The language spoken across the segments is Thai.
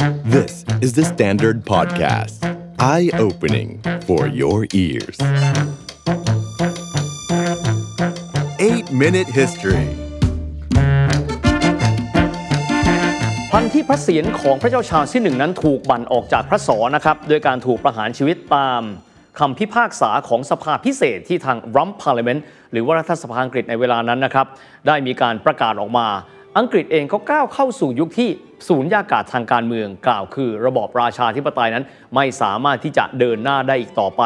This is the Standard Podcast. Eye-opening for your ears. 8-Minute History พันที่พระเศียรของพระเจ้าชาลที่หนึ่งนั้นถูกบั่นออกจากพระสอนะครับ โดยการถูกประหารชีวิตตามคำพิพากษาของสภาพิเศษที่ทางรัมพาร์เลเมนต์หรือว่ารัฐสภาอังกฤษในเวลานั้นนะครับ ได้มีการประกาศออกมา อังกฤษเองก็ก้าวเข้าสู่ยุคที่ศูนย์ยากาศทางการเมืองกล่าวคือ ระบอบราชาธิปไตยนั้น ไม่สามารถที่จะเดินหน้าได้อีกต่อไป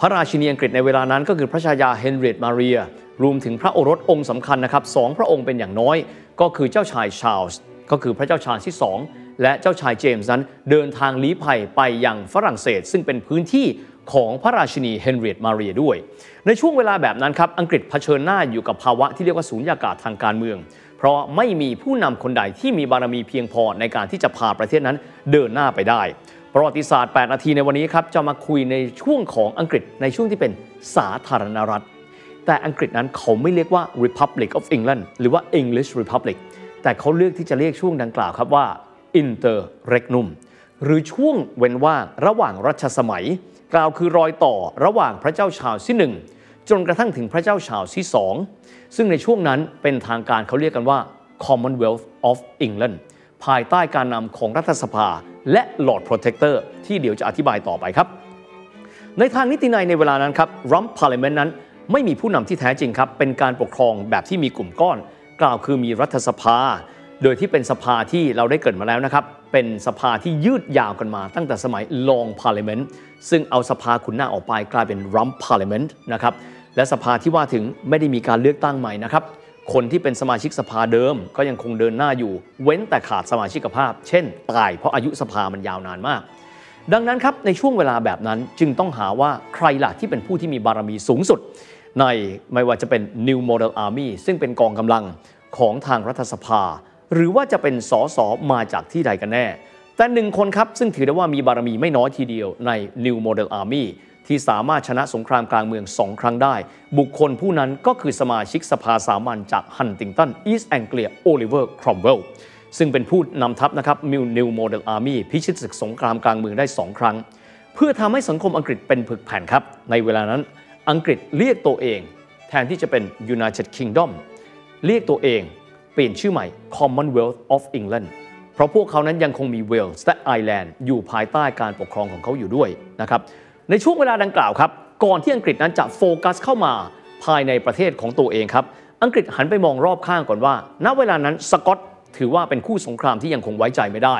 พระราชินีอังกฤษในเวลานั้นก็คือพระชายาเฮนรีตมาเรีย รวมถึงพระโอรสองค์สำคัญนะครับสองพระองค์เป็นอย่างน้อย ก็คือเจ้าชายชาลส์ก็คือพระเจ้าชาลส์ที่ 2 และเจ้าชายเจมส์นั้น เดินทางลี้ภัยไปยังฝรั่งเศส ซึ่งเป็นพื้นที่ของพระราชินีเฮนรีตมาเรียด้วย ในช่วงเวลาแบบนั้นครับอังกฤษเผชิญหน้าอยู่กับภาวะที่เรียกว่าสูญญากาศทางการเมือง เพราะไม่มีผู้นำคนใดที่มีบารมีเพียงพอในการที่จะพาประเทศนั้นเดินหน้าไปได้ ประวัติศาสตร์ 8 นาทีในวันนี้ครับจะมาคุยในช่วงของอังกฤษในช่วงที่เป็นสาธารณรัฐ แต่อังกฤษนั้นเขาไม่เรียกว่า Republic of England หรือว่า English Republic แต่เขาเลือกที่จะเรียกช่วงดังกล่าวครับว่า Interregnum หรือช่วงเว้นว่างระหว่างรัชสมัย กล่าวคือรอยต่อระหว่างพระเจ้าชาลส์ที่หนึ่ง จนกระทั่งถึงพระเจ้าชาลส์ที่สองซึ่งในช่วงนั้นเป็นทางการเขาเรียกกันว่า Commonwealth of England ภายใต้การนำของรัฐสภาและ Lord Protector ที่เดี๋ยวจะอธิบายต่อไปครับ ในทางนิตินัยในเวลานั้นครับรัมพาร์เลเมนต์นั้นไม่มีผู้นำที่แท้จริงครับ เป็นการปกครองแบบที่มีกลุ่มก้อน กล่าวคือมีรัฐสภา โดยที่เป็นสภาที่เราได้เกิดมาแล้วนะครับ เป็นสภาที่ยืดยาวกันมาตั้งแต่สมัย Long Parliament ซึ่งเอาสภาขุนนางออกไปกลายเป็น Rump Parliament นะครับ และสภาที่ว่าถึงไม่ได้มีการเลือกตั้งใหม่นะครับ คนที่เป็นสมาชิกสภาเดิมก็ยังคงเดินหน้าอยู่ เว้นแต่ขาดสมาชิกภาพ เช่น ตายเพราะอายุสภามันยาวนานมาก ดังนั้นครับในช่วงเวลาแบบนั้นจึงต้องหาว่าใครล่ะที่เป็นผู้ที่มีบารมีสูงสุด ในไม่ว่าจะเป็น New Model Army ซึ่งเป็นกองกำลังของทางรัฐสภา หรือว่าจะเป็นสสมาจากที่ใดกันแน่ แต่หนึ่งคนครับซึ่งถือได้ว่ามีบารมีไม่น้อยทีเดียวใน New Model Army ที่สามารถชนะสงครามกลางเมืองสองครั้งได้ บุคคลผู้นั้นก็คือสมาชิกสภาสามัญจากฮันติงตันอีสต์แองเกียโอลิเวอร์ครอมเวลซึ่งเป็นผู้นำทัพนะครับมิว New Model Army พิชิตศึกสงครามกลางเมืองได้2ครั้ง เพื่อทำให้สังคมอังกฤษเป็นผึกแผ่นครับ ในเวลานั้นอังกฤษเรียกตัวเอง แทนที่จะเป็น United Kingdom เรียกตัวเองเปลี่ยนชื่อใหม่ Commonwealth of England เพราะพวกเขานั้นยังคงมีเวลส์และไอร์แลนด์อยู่ภายใต้การปกครองของเขาอยู่ด้วยนะครับ ในช่วงเวลาดังกล่าวครับ ก่อนที่อังกฤษนั้นจะโฟกัสเข้ามาภายในประเทศของตัวเองครับ อังกฤษหันไปมองรอบข้างก่อนว่า ณ เวลานั้นสกอตถือว่าเป็นคู่สงครามที่ยังคงไว้ใจไม่ได้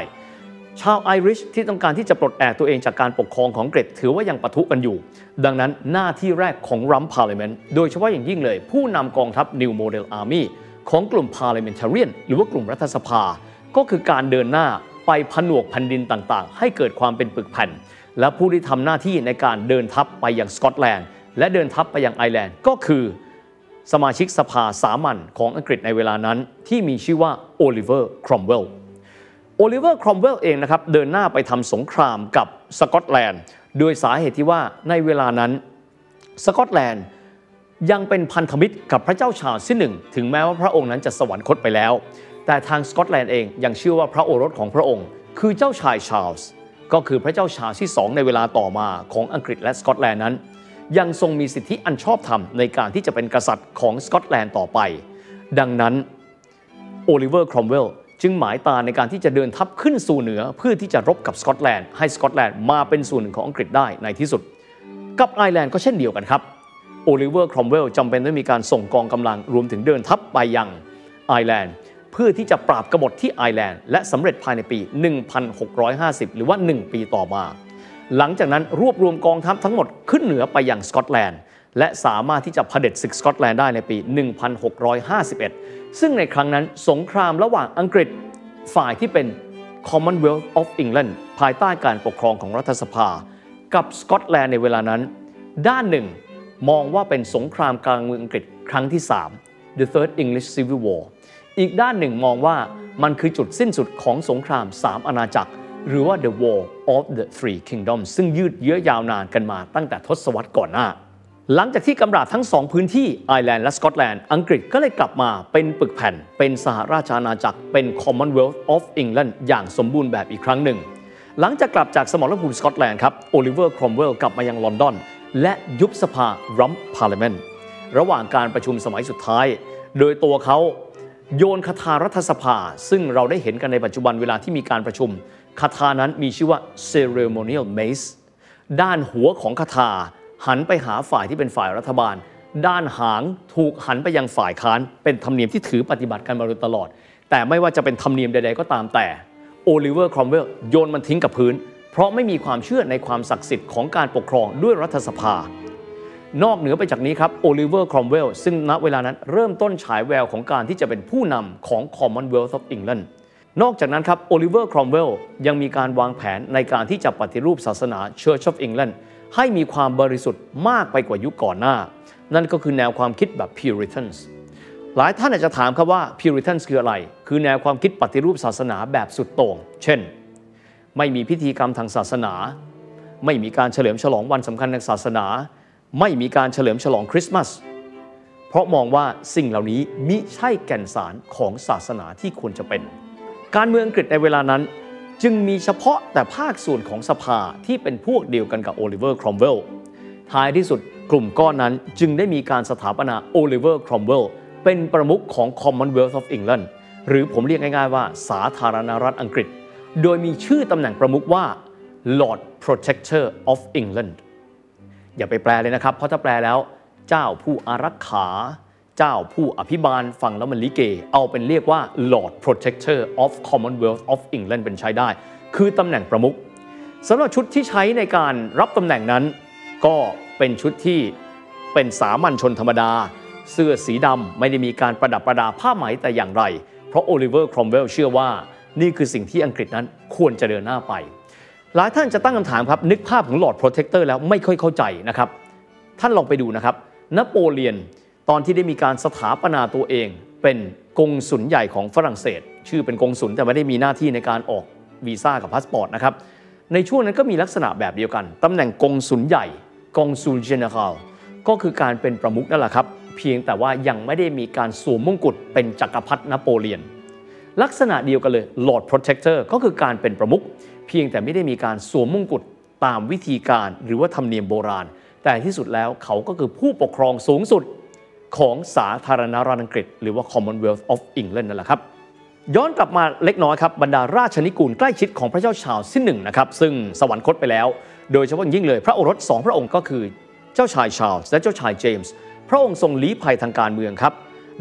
ชาวไอริชที่ต้องการที่จะปลดแอกตัวเองจากการปกครองของอังกฤษถือว่ายังปะทุกันอยู่ ดังนั้นหน้าที่แรกของ Rump Parliament โดยเฉพาะอย่างยิ่งเลย ผู้นำกองทัพ New Model Army ของกลุ่ม Parliamentarian หรือว่ากลุ่มรัฐสภา ก็คือการเดินหน้าไปผนวกแผ่นดินต่างๆ ให้เกิดความเป็นปึกแผ่น และผู้ที่ทำหน้าที่ในการเดินทัพไปยังสกอตแลนด์ และเดินทัพไปยังไอร์แลนด์ ก็คือสมาชิกสภาสามัญของอังกฤษในเวลานั้น ที่มีชื่อว่าโอลิเวอร์ครอมเวลโอลิเวอร์ครอมเวลเองนะครับเดินหน้าไปทำสงครามกับสกอตแลนด์ โดยสาเหตุที่ว่าในเวลานั้นสกอตแลนด์ยังเป็นพันธมิตรกับพระเจ้าชาลส์ที่หนึ่งถึงแม้ว่าพระองค์นั้นจะสวรรคตไปแล้ว แต่ทางสกอตแลนด์เองยังเชื่อว่าพระโอรสของพระองค์ คือเจ้าชายชาลส์ ก็คือพระเจ้าชาลส์ที่สองในเวลาต่อมาของอังกฤษและสกอตแลนด์นั้น ยังทรงมีสิทธิอันชอบธรรมในการที่จะเป็นกษัตริย์ของสกอตแลนด์ต่อไป ดังนั้นโอลิเวอร์ครอมเวลจึงหมายตาในการที่จะเดินทัพขึ้นสู่เหนือเพื่อที่จะรบกับสกอตแลนด์ให้สกอตแลนด์มาเป็นส่วนหนึ่งของอังกฤษได้ในที่สุด กับไอร์แลนด์ก็เช่นเดียวกันครับโอลิเวอร์ครอมเวลจำเป็นต้องมีการส่งกองกำลังรวมถึงเดินทัพไปยังไอร์แลนด์ เพื่อที่จะปราบกบฏที่ไอร์แลนด์ และสำเร็จภายในปี 1650 หรือว่า 1 ปีต่อมา หลังจากนั้นรวบรวมกองทัพทั้งหมดขึ้นเหนือไปยังสกอตแลนด์ และสามารถที่จะเผด็จศึกสกอตแลนด์ได้ในปี 1651 ซึ่งในครั้งนั้นสงครามระหว่างอังกฤษฝ่ายที่เป็น Commonwealth of England ภายใต้การปกครองของรัฐสภา กับสกอตแลนด์ในเวลานั้น ด้านหนึ่ง มองว่าเป็นสงครามกลางเมืองอังกฤษครั้งที่ 3 The Third English Civil War อีกด้านหนึ่งมองว่ามันคือจุดสิ้นสุดของสงคราม 3 อาณาจักร หรือว่า The War of the Three Kingdoms ซึ่งยืดเยื้อยาวนานกันมาตั้งแต่ทศวรรษก่อนหน้า หลังจากที่กำราบทั้งสองพื้นที่ไอร์แลนด์และสกอตแลนด์อังกฤษก็เลยกลับมาเป็นปึกแผ่น เป็นสหราชอาณาจักรเป็น Commonwealth of England อย่างสมบูรณ์แบบอีกครั้งหนึ่ง หลังจากกลับจากสมรภูมิสกอตแลนด์ครับโอลิเวอร์ครอมเวลกลับมายังลอนดอนและยุบสภา Rump Parliament ระหว่างการประชุมสมัยสุดท้าย โดยตัวเขา โยนคทารัฐสภา ซึ่งเราได้เห็นกันในปัจจุบันเวลาที่มีการประชุมคทานั้นมีชื่อว่า ceremonial mace ด้านหัวของคทาหันไปหาฝ่ายที่เป็นฝ่ายรัฐบาล ด้านหางถูกหันไปยังฝ่ายค้าน เป็นธรรมเนียมที่ถือปฏิบัติกันมาโดยตลอด แต่ไม่ว่าจะเป็นธรรมเนียมใด ๆ ก็ตามแต่โอลิเวอร์ครอมเวลโยนมันทิ้งกับพื้น เพราะไม่มีความเชื่อในความศักดิ์สิทธิ์ของการปกครองด้วยรัฐสภา นอกเหนือไปจากนี้ครับโอลิเวอร์ครอมเวลซึ่งณเวลานั้นเริ่มต้นฉายแววของการที่จะเป็นผู้นำของ Commonwealth of England นอกจากนั้นครับโอลิเวอร์ครอมเวลยังมีการวางแผนในการที่จะปฏิรูปศาสนา Church of England ให้มีความบริสุทธิ์มากไปกว่ายุคก่อนหน้า นั่นก็คือแนวความคิดแบบ Puritans หลายท่านอาจจะถามครับว่า Puritans คืออะไร คือแนวความคิดปฏิรูปศาสนาแบบสุดโต่ง เช่น ไม่มีพิธีกรรมทางศาสนา ไม่มีการเฉลิมฉลองวันสำคัญทางศาสนา ไม่มีการเฉลิมฉลองคริสต์มาส เพราะมองว่าสิ่งเหล่านี้มิใช่แก่นสารของศาสนาที่ควรจะเป็น การเมืองอังกฤษในเวลานั้น จึงมีเฉพาะแต่ภาคส่วนของสภาที่เป็นพวกเดียวกันกับโอลิเวอร์ครอมเวลท้ายที่สุดกลุ่มก้อนนั้นจึงได้มีการสถาปนาโอลิเวอร์ครอมเวลเป็นประมุขของ Commonwealth of England หรือผมเรียกง่ายๆว่าสาธารณรัฐอังกฤษ โดยมีชื่อตำแหน่งประมุขว่า Lord Protector of England อย่าไปแปลเลยนะครับ เพราะถ้าแปลแล้ว เจ้าผู้อารักขา เจ้าผู้อภิบาลฟังแล้วมันลิเก เอาเป็นเรียกว่า Lord Protector of Commonwealth of England เป็นใช้ได้ คือตำแหน่งประมุขสำหรับชุดที่ใช้ในการรับตำแหน่งนั้น ก็เป็นชุดที่เป็นสามัญชนธรรมดา เสื้อสีดำไม่ได้มีการประดับประดาผ้าไหมแต่อย่างไร เพราะโอลิเวอร์ครอมเวลเชื่อว่า นี่คือสิ่งที่อังกฤษนั้นควรจะเดินหน้าไป หลายท่านจะตั้งคำถามครับนึกภาพของ Lord Protector แล้วไม่ค่อยเข้าใจนะครับ ท่านลองไปดูนะครับนโปเลียนตอนที่ได้มีการสถาปนาตัวเอง เป็นกงสุลใหญ่ของฝรั่งเศส ชื่อเป็นกงสุลแต่ไม่ได้มีหน้าที่ในการออกวีซ่ากับพาสปอร์ตนะครับในช่วงนั้นก็มีลักษณะแบบเดียวกันตำแหน่งกงสุลใหญ่กงสุล General ก็คือการเป็นประมุขนั่นแหละครับ เพียงแต่ว่ายังไม่ได้มีการสวมมงกุฎเป็นจักรพรรดินโปเลียน ลักษณะเดียวกันเลย Lord Protector ก็คือการเป็นประมุข เพียงแต่ไม่ได้มีการสวมมงกุฎตามวิธีการหรือว่าธรรมเนียมโบราณ แต่ที่สุดแล้วเขาก็คือผู้ปกครองสูงสุดของสาธารณรัฐอังกฤษ หรือว่า Commonwealth of England นั่นแหละครับ ย้อนกลับมาเล็กน้อยครับบรรดาราชนิกูลใกล้ชิดของพระเจ้าชาร์ลส์ที่หนึ่งนะครับซึ่งสวรรคตไปแล้ว โดยเฉพาะยิ่งเลยพระโอรสสองพระองค์ก็คือเจ้าชายชาร์ลส์และเจ้าชายเจมส์พระองค์ทรงลี้ภัยทางการเมืองครับ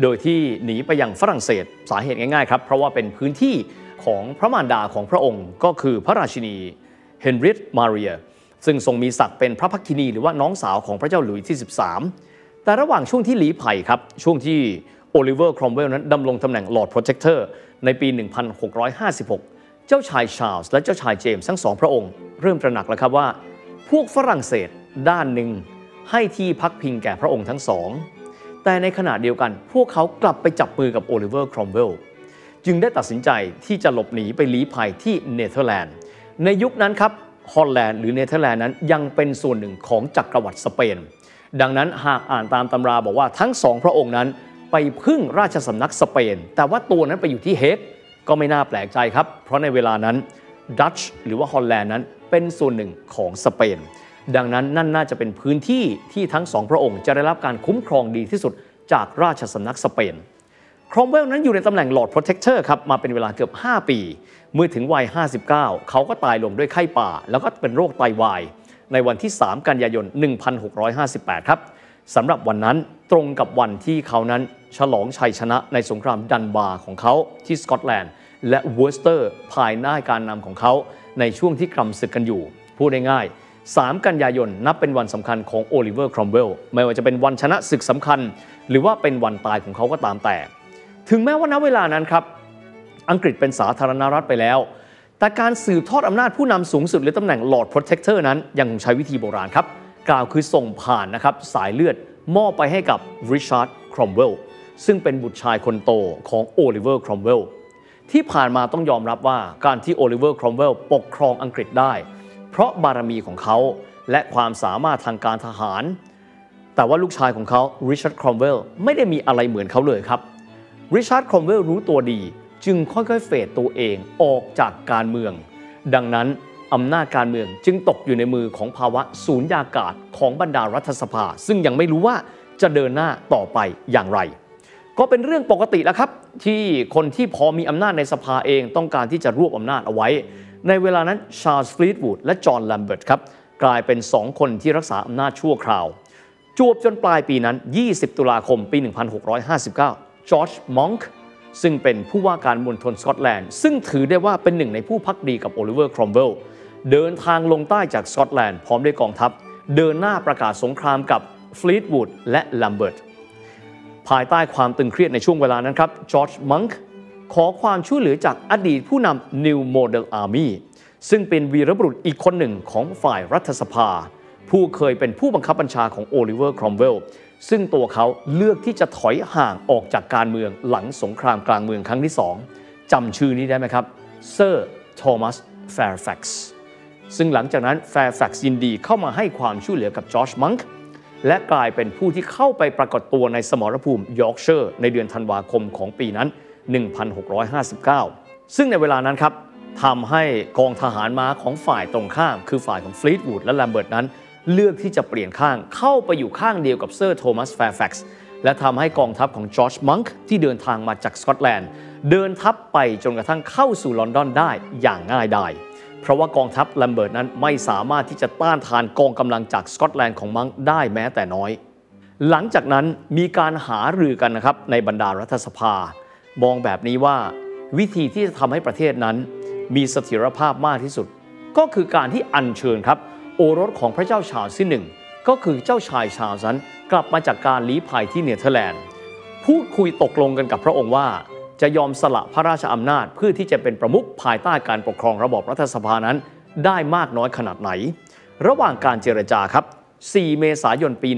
โดยที่หนีไปยังฝรั่งเศสสาเหตุง่ายๆครับเพราะว่าเป็นพื้นที่ ของพระมารดาของพระองค์ ก็คือพระราชินีเฮนเรียตตามาเรีย ซึ่งทรงมีศักดิ์เป็นพระพักคินีหรือว่าน้องสาวของพระเจ้าหลุยส์ที่ 13 แต่ระหว่างช่วงที่ลี้ภัยครับ ช่วงที่โอลิเวอร์ครอมเวลนั้นดำรงตำแหน่ง Lord Protector ในปี 1656 เจ้าชายชาร์ลส์และเจ้าชายเจมส์ทั้งสองพระองค์ เริ่มตระหนักแล้วครับว่า พวกฝรั่งเศสด้านหนึ่งให้ที่พักพิงแก่พระองค์ทั้งสอง แต่ในขณะเดียวกันพวกเขากลับไปจับมือกับโอลิเวอร์ครอมเวล จึงได้ตัดสินใจที่จะหลบหนีไปลี้ภัยที่เนเธอร์แลนด์ ในยุคนั้นครับฮอลแลนด์หรือเนเธอร์แลนด์นั้นยังเป็นส่วนหนึ่งของจักรวรรดิสเปน ดังนั้นหากอ่านตามตำราบอกว่าทั้งสองพระองค์นั้น ไปพึ่งราชสำนักสเปน แต่ว่าตัวนั้นไปอยู่ที่เฮกก็ไม่น่าแปลกใจครับ เพราะในเวลานั้นดัตช์หรือว่าฮอลแลนด์นั้นเป็นส่วนหนึ่งของสเปน ดังนั้นนั่นน่าจะเป็นพื้นที่ที่ทั้งสองพระองค์จะได้รับการคุ้มครองดีที่สุดจากราชสำนักสเปน ครอมเวลนั้นอยู่ในตำแหน่ง Lord Protector ครับมาเป็นเวลาเกือบ 5 ปี เมื่อถึงวัย 59 เขาก็ตายลงด้วยไข้ป่า แล้วก็เป็นโรคไตาวาย ในวันที่ 3 กันยายน 1658 ครับสำหรับวันนั้นตรงกับวันที่เขานั้นฉลองชัยชนะในสงครามดันบาร์ของเขาที่สกอตแลนด์ และเวอร์สเตอร์ภายใต้การนำของเขาในช่วงที่กรำศึกกันอยู่ พูดง่ายๆ 3 กันยายนนับเป็นวันสำคัญของโอลิเวอร์ครอมเวลไม่ว่าจะเป็นวันชนะศึกสำคัญ หรือว่าเป็นวันตายของเขาก็ตามแต่ ถึงแม้ว่าณเวลานั้นครับ อังกฤษเป็นสาธารณรัฐไปแล้ว แต่การสืบทอดอำนาจผู้นำสูงสุดหรือตำแหน่ง Lord Protector นั้นยังใช้วิธีโบราณครับ กล่าวคือส่งผ่านนะครับสายเลือดมอบไปให้กับริชาร์ดครอมเวลซึ่งเป็นบุตรชายคนโตของโอลิเวอร์ครอมเวลที่ผ่านมาต้องยอมรับว่าการที่โอลิเวอร์ครอมเวลปกครองอังกฤษได้ เพราะบารมีของเขาและความสามารถทางการทหาร แต่ว่าลูกชายของเขาริชาร์ดครอมเวลไม่ได้มีอะไรเหมือนเขาเลยครับ ริชาร์ดครอมเวลรู้ตัวดี จึงค่อยๆ fade ตัวเองออกจากการเมือง ดังนั้นอำนาจการเมืองจึงตกอยู่ในมือของภาวะศูนย์ยากาศของบรรดารัฐสภา ซึ่งยังไม่รู้ว่าจะเดินหน้าต่อไปอย่างไร ก็เป็นเรื่องปกติแล้วครับ ที่คนที่พอมีอำนาจในสภาเองต้องการที่จะรวบอำนาจเอาไว้ ในเวลานั้นชาร์ลส์ฟลีตวูดและจอห์นแลมเบิร์ตครับกลายเป็นสองคนที่รักษาอำนาจชั่วคราว จวบจนปลายปีนั้น 20 ตุลาคม ปี 1659 จอร์จมังค์ซึ่งเป็นผู้ว่าการมณฑลสกอตแลนด์ ซึ่งถือได้ว่าเป็นหนึ่งในผู้ภักดีกับโอลิเวอร์ครอมเวลเดินทางลงใต้จากสกอตแลนด์พร้อมด้วยกองทัพ เดินหน้าประกาศสงครามกับฟลีตวูดและลัมเบิร์ตภายใต้ความตึงเครียดในช่วงเวลานั้นครับจอร์จมังค์ขอความช่วยเหลือจากอดีตผู้นำ New Model Army ซึ่งเป็นวีรบุรุษอีกคนหนึ่งของฝ่ายรัฐสภา ผู้เคยเป็นผู้บังคับบัญชาของโอลิเวอร์ครอมเวล ซึ่งตัวเขาเลือกที่จะถอยห่างออกจากการเมืองหลังสงครามกลางเมืองครั้งที่สองจำชื่อนี้ได้ไหมครับเซอร์โทมัสแฟร์แฟกซ์ซึ่งหลังจากนั้นแฟร์แฟกซ์ยินดีเข้ามาให้ความช่วยเหลือกับจอร์จมังค์และกลายเป็นผู้ที่เข้าไปปรากฏตัวในสมรภูมิยอร์กเชอร์ ในเดือนธันวาคมของปีนั้น 1659 ซึ่งในเวลานั้นครับทำให้กองทหารม้าของฝ่ายตรงข้าม คือฝ่ายของฟลีตวูดและแลมเบิร์ตนั้น เลือกที่จะเปลี่ยนข้างเข้าไปอยู่ข้างเดียวกับเซอร์โทมัสแฟร์แฟกซ์และทำให้กองทัพของจอร์จมังค์ที่เดินทางมาจากสกอตแลนด์ เดินทัพไปจนกระทั่งเข้าสู่ลอนดอนได้อย่างง่ายดายเพราะว่ากองทัพแลมเบิร์ตนั้นไม่สามารถที่จะต้านทานกองกำลังจากสกอตแลนด์ของมังค์ได้แม้แต่น้อย หลังจากนั้นมีการหารือกันนะครับในบรรดารัฐสภา มองแบบนี้ว่า วิธีที่จะทำให้ประเทศนั้น มีเสถียรภาพมากที่สุด ก็คือการที่อัญเชิญครับ โอรสของพระเจ้าชาร์ลส์ที่หนึ่งก็คือเจ้าชายชาร์ลส์นั้นกลับมาจากการลี้ภัยที่เนเธอร์แลนด์ พูดคุยตกลงกันกับพระองค์ว่า จะยอมสละพระราชอำนาจเพื่อที่จะเป็นประมุขภายใต้การปกครองระบอบรัฐสภานั้น ได้มากน้อยขนาดไหน ระหว่างการเจรจาครับ 4 เมษายนปี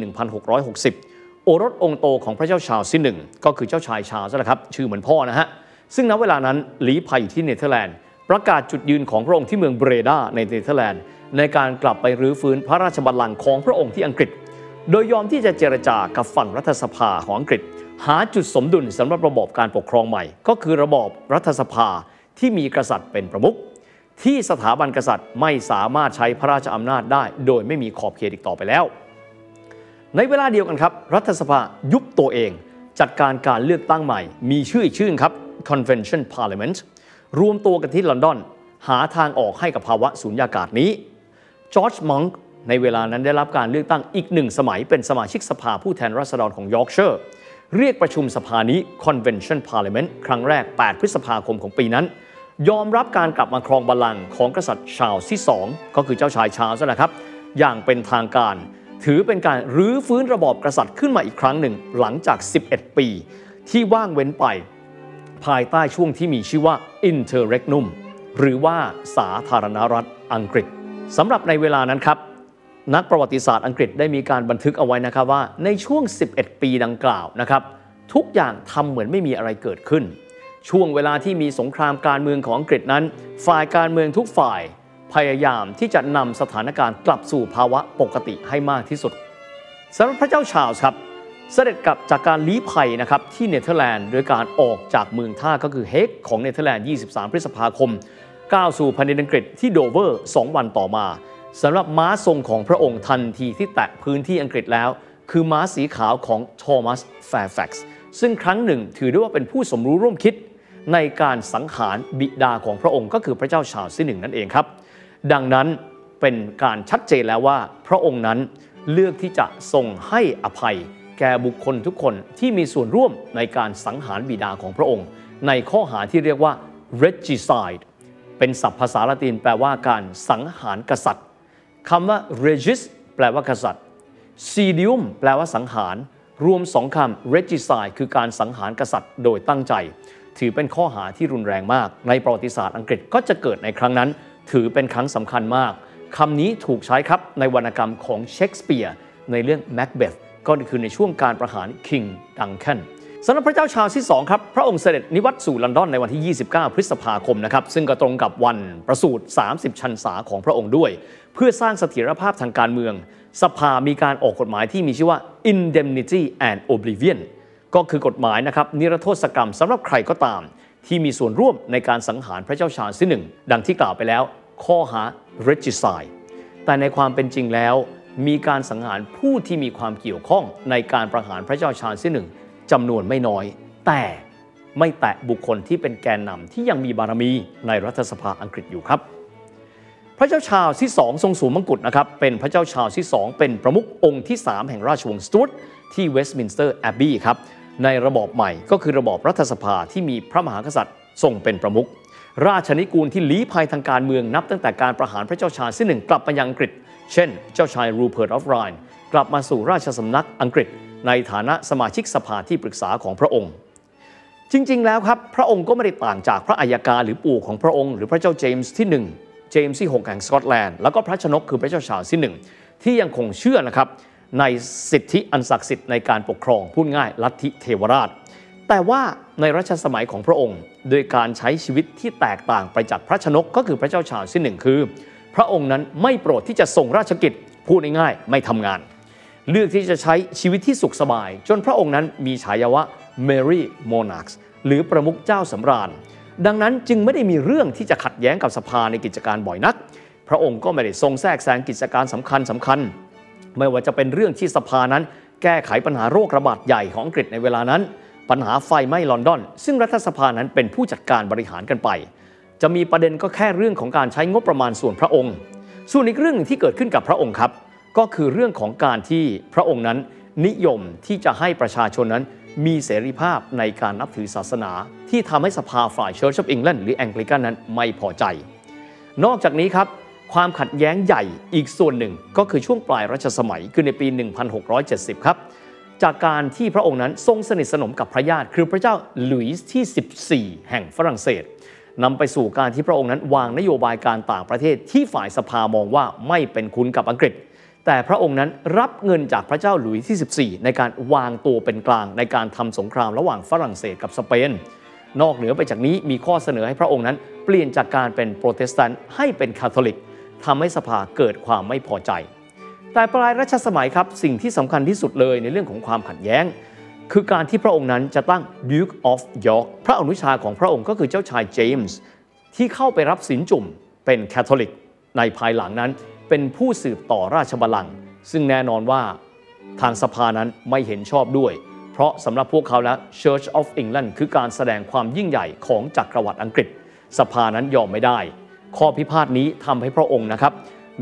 1660 โอรสองค์โตของพระเจ้าชาร์ลส์ที่หนึ่งก็คือเจ้าชายชาร์ลส์นะครับชื่อเหมือนพ่อนะฮะซึ่งณเวลานั้นลี้ภัยอยู่ที่เนเธอร์แลนด์ประกาศจุดยืนของพระองค์ที่เมืองเบรดาในเนเธอร์แลนด์ ในการกลับไปรื้อฟื้นพระราชบัลลังก์ของพระองค์ที่อังกฤษ โดยยอมที่จะเจรจากับฝั่งรัฐสภาของอังกฤษ หาจุดสมดุลสำหรับระบอบการปกครองใหม่ ก็คือระบอบรัฐสภาที่มีกษัตริย์เป็นประมุขที่สถาบันกษัตริย์ไม่สามารถใช้พระราชอำนาจได้ โดยไม่มีขอบเขตอีกต่อไปแล้ว ในเวลาเดียวกันครับ รัฐสภายุบตัวเอง จัดการการเลือกตั้งใหม่ มีชื่ออีกชื่อครับ Convention Parliament รวมตัวกันที่ลอนดอน หาทางออกให้กับภาวะสูญญากาศนี้ จอร์จมังค์ในเวลานั้นได้รับการเลือกตั้งอีกหนึ่งสมัยเป็นสมาชิกสภาผู้แทนราษฎรของยอร์กเชอร์ เรียกประชุมสภานี้ Convention Parliament ครั้งแรก 8 พฤษภาคมของปีนั้น ยอมรับการกลับมาครองบัลลังก์ของกษัตริย์ชาร์ลส์ที่ 2 ก็คือเจ้าชายชาร์ลส์นะครับ อย่างเป็นทางการ ถือเป็นการรื้อฟื้นระบอบกษัตริย์ขึ้นมาอีกครั้งหนึ่งหลังจาก 11 ปี ที่ว่างเว้นไป ภายใต้ช่วงที่มีชื่อว่า Interregnum หรือว่าสาธารณรัฐอังกฤษ สำหรับในเวลานั้นครับ นักประวัติศาสตร์อังกฤษได้มีการบันทึกเอาไว้นะครับว่าในช่วง 11 ปีดังกล่าวนะครับทุกอย่างทำเหมือนไม่มีอะไรเกิดขึ้น ช่วงเวลาที่มีสงครามการเมืองของอังกฤษนั้น ฝ่ายการเมืองทุกฝ่าย พยายามที่จะนำสถานการณ์กลับสู่ภาวะปกติให้มากที่สุดสำหรับพระเจ้าชาลส์ครับ เสด็จกลับจากการลี้ภัยนะครับที่เนเธอร์แลนด์โดยการออกจากเมืองท่าก็คือเฮกของเนเธอร์แลนด์ 23 พฤษภาคม ก้าวสู่แผ่นดินอังกฤษที่โดเวอร์ 2 วันต่อมาสำหรับม้าทรงของพระองค์ทันทีที่แตะพื้นที่อังกฤษแล้ว คือม้าสีขาวของโทมัสแฟร์แฟกซ์ซึ่งครั้งหนึ่งถือได้ว่าเป็นผู้สมรู้ร่วมคิด ในการสังหารบิดาของพระองค์ก็คือพระเจ้าชาร์ลส์ที่หนึ่งนั่นเองครับ ดังนั้นเป็นการชัดเจนแล้วว่าพระองค์นั้นเลือกที่จะทรงให้อภัย แก่บุคคลทุกคนที่มีส่วนร่วมในการสังหารบิดาของพระองค์ ในข้อหาที่เรียกว่า regicide เป็นศัพท์ภาษาละตินแปลว่าการสังหารกษัตริย์คำว่า regis แปลว่ากษัตริย์ sedium แปลว่าสังหาร รวมสองคำ regicide คือการสังหารกษัตริย์โดยตั้งใจ ถือเป็นข้อหาที่รุนแรงมาก ในประวัติศาสตร์อังกฤษก็จะเกิดในครั้งนั้น ถือเป็นครั้งสำคัญมากคำนี้ถูกใช้ครับในวรรณกรรมของเชคสเปียร์ในเรื่อง Macbeth ก็คือในช่วงการประหาร King Duncan สำหรับพระเจ้าชาร์ที่2ครับ พระองค์เสด็จนิวัตสู่ลอนดอนในวันที่ 29 พฤษภาคมนะครับ ซึ่งก็ตรงกับวันประสูติ 30 ชันษาของพระองค์ด้วย เพื่อสร้างเสถียรภาพทางการเมือง สภามีการออกกฎหมายที่มีชื่อว่า indemnity and oblivion ก็คือกฎหมายนะครับ นิรโทษกรรมสำหรับใครก็ตาม ที่มีส่วนร่วมในการสังหารพระเจ้าชาญที่หนึ่งดังที่กล่าวไปแล้ว ข้อหา regicide แต่ในความเป็นจริงแล้ว มีการสังหารผู้ที่มีความเกี่ยวข้องในการประหารพระเจ้าชาลส์ที่หนึ่ง จำนวนไม่น้อย แต่ไม่แตะบุคคลที่เป็นแกนนำที่ยังมีบารมีในรัฐสภาอังกฤษอยู่ครับ พระเจ้าชาลส์ที่2ทรงสวมมงกุฎนะครับ เป็นพระเจ้าชาลส์ที่2เป็นประมุของค์ที่ 3 แห่งราชวงศ์สจวตที่เวสต์มินสเตอร์แอบบี้ครับ ในระบอบใหม่ก็คือระบอบรัฐสภาที่มีพระมหากษัตริย์ทรงเป็นประมุขราชนิกูลที่ลี้ภัยทางการเมืองนับตั้งแต่การประหารพระเจ้าชาลส์ที่หนึ่งกลับมายังอังกฤษ เช่น เจ้าชายรูเพิร์ต of ไรน์กลับมาสู่ราชสำนักอังกฤษ ในฐานะสมาชิกสภาที่ปรึกษาของพระองค์ จริง ๆ แล้วครับ พระองค์ก็ไม่ได้ต่างจากพระอัยกาหรือปู่ของพระองค์ หรือพระเจ้าเจมส์ที่ 1 เจมส์ที่ 6 แห่งสกอตแลนด์ แล้วก็พระชนกคือพระเจ้าชาลส์ที่ 1 ที่ยังคงเชื่อนะครับในสิทธิอันศักดิ์สิทธิ์ในการปกครองพูดง่ายลัทธิเทวราช แต่ว่าในรัชสมัยของพระองค์ โดยการใช้ชีวิตที่แตกต่างไปจากพระชนกก็คือพระเจ้าชาลส์ที่หนึ่งคือ พระองค์นั้นไม่โปรดที่จะส่งราชกิจพูดง่ายๆไม่ทำงาน เลือกที่จะใช้ชีวิตที่สุขสบาย จนพระองค์นั้นมีฉายาว่า Mary Monarchs หรือประมุขเจ้าสำราญ ดังนั้นจึงไม่ได้มีเรื่องที่จะขัดแย้งกับสภาในกิจการบ่อยนัก พระองค์ก็ไม่ได้ทรงแทรกแซงกิจการสำคัญสำคัญ ไม่ว่าจะเป็นเรื่องที่สภานั้น แก้ไขปัญหาโรคระบาดใหญ่ของอังกฤษในเวลานั้น ปัญหาไฟไหม้ลอนดอน ซึ่งรัฐสภานั้นเป็นผู้จัดการบริหารกันไป จะมีประเด็นก็แค่เรื่องของการใช้งบประมาณส่วนพระองค์ ส่วนอีกเรื่องหนึ่งที่เกิดขึ้นกับพระองค์ครับ ก็คือเรื่องของการที่พระองค์นั้นนิยมที่จะให้ประชาชนนั้นมีเสรีภาพในการนับถือศาสนา ที่ทำให้สภาฝ่าย Church of England หรือแองกลิกันนั้นไม่พอใจ นอกจากนี้ครับ ความขัดแย้งใหญ่อีกส่วนหนึ่งก็คือช่วงปลายรัชสมัยคือในปี 1670 ครับ จากการที่พระองค์นั้นทรงสนิทสนมกับพระญาติคือพระเจ้าหลุยส์ที่ 14 แห่งฝรั่งเศสนำไปสู่การที่พระองค์นั้นวางนโยบายการต่างประเทศที่ฝ่ายสภามองว่าไม่เป็นคุณกับอังกฤษ แต่พระองค์นั้นรับเงินจากพระเจ้าหลุยส์ที่ 14 ในการวางตัวเป็นกลางในการทำสงครามระหว่างฝรั่งเศสกับสเปน นอกเหนือไปจากนี้มีข้อเสนอให้พระองค์นั้น เปลี่ยนจากการเป็นโปรเตสแตนต์ให้เป็นคาทอลิกทำให้สภาเกิดความไม่พอใจ แต่ปลายรัชสมัยครับสิ่งที่สำคัญที่สุดเลยในเรื่องของความขัดแย้ง คือการที่พระองค์นั้นจะตั้ง Duke of York พระอนุชาของพระองค์ก็คือเจ้าชายเจมส์ที่เข้าไปรับสินจุ่มเป็นคาทอลิกในภายหลังนั้น เป็นผู้สืบต่อราชบัลลังก์ซึ่งแน่นอนว่าทางสภานั้นไม่เห็นชอบด้วย เพราะสำหรับพวกเขาแล้ว Church of England คือการแสดงความยิ่งใหญ่ของจักรวรรดิอังกฤษ สภานั้นยอมไม่ได้ ข้อพิพาทนี้ทำให้พระองค์นะครับ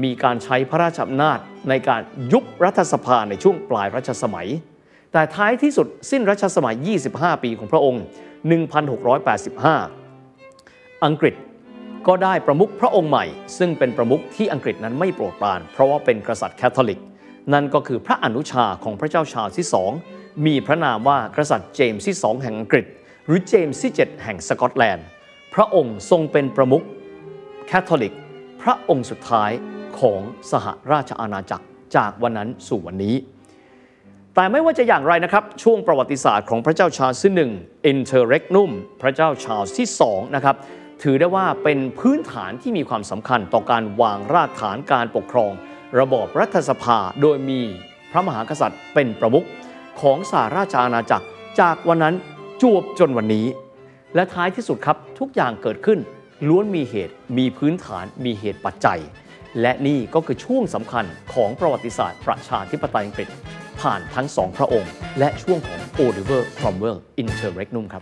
มีการใช้พระราชอำนาจในการยุบรัฐสภาในช่วงปลายรัชสมัย แต่ท้ายที่สุดสิ้นรัชสมัย 25 ปีของพระองค์ 1685 อังกฤษ ก็ได้ประมุขพระองค์ใหม่ ซึ่งเป็นประมุขที่อังกฤษนั้นไม่โปรดปราน เพราะว่าเป็นกษัตริย์แคทอลิก นั่นก็คือพระอนุชาของพระเจ้าชาลส์ที่สองมีพระนามว่ากษัตริย์เจมส์ที่สองแห่งอังกฤษ หรือเจมส์ที่ 7 แห่งสกอตแลนด์ พระองค์ทรงเป็นประมุขแคทอลิก พระองค์สุดท้ายของสหราชอาณาจักรจากวันนั้นสู่วันนี้ แต่ไม่ว่าจะอย่างไรนะครับ ช่วงประวัติศาสตร์ของพระเจ้าชาลส์ที่หนึ่ง Interregnum พระเจ้าชาลส์ที่สองนะครับ ถือได้ว่าเป็นพื้นฐานที่มีความสำคัญต่อการวางรากฐานการปกครอง ระบอบรัฐสภาโดยมีพระมหากษัตริย์เป็นประมุขของสหราชอาณาจักร จากวันนั้นจวบจนวันนี้ และท้ายที่สุดครับทุกอย่างเกิดขึ้น ล้วนมีเหตุมีพื้นฐานมีเหตุปัจจัย และนี่ก็คือช่วงสำคัญของประวัติศาสตร์ประชาธิปไตยอังกฤษผ่านทั้งสองพระองค์ และช่วงของโอลิเวอร์ครอมเวล Interregnum ครับ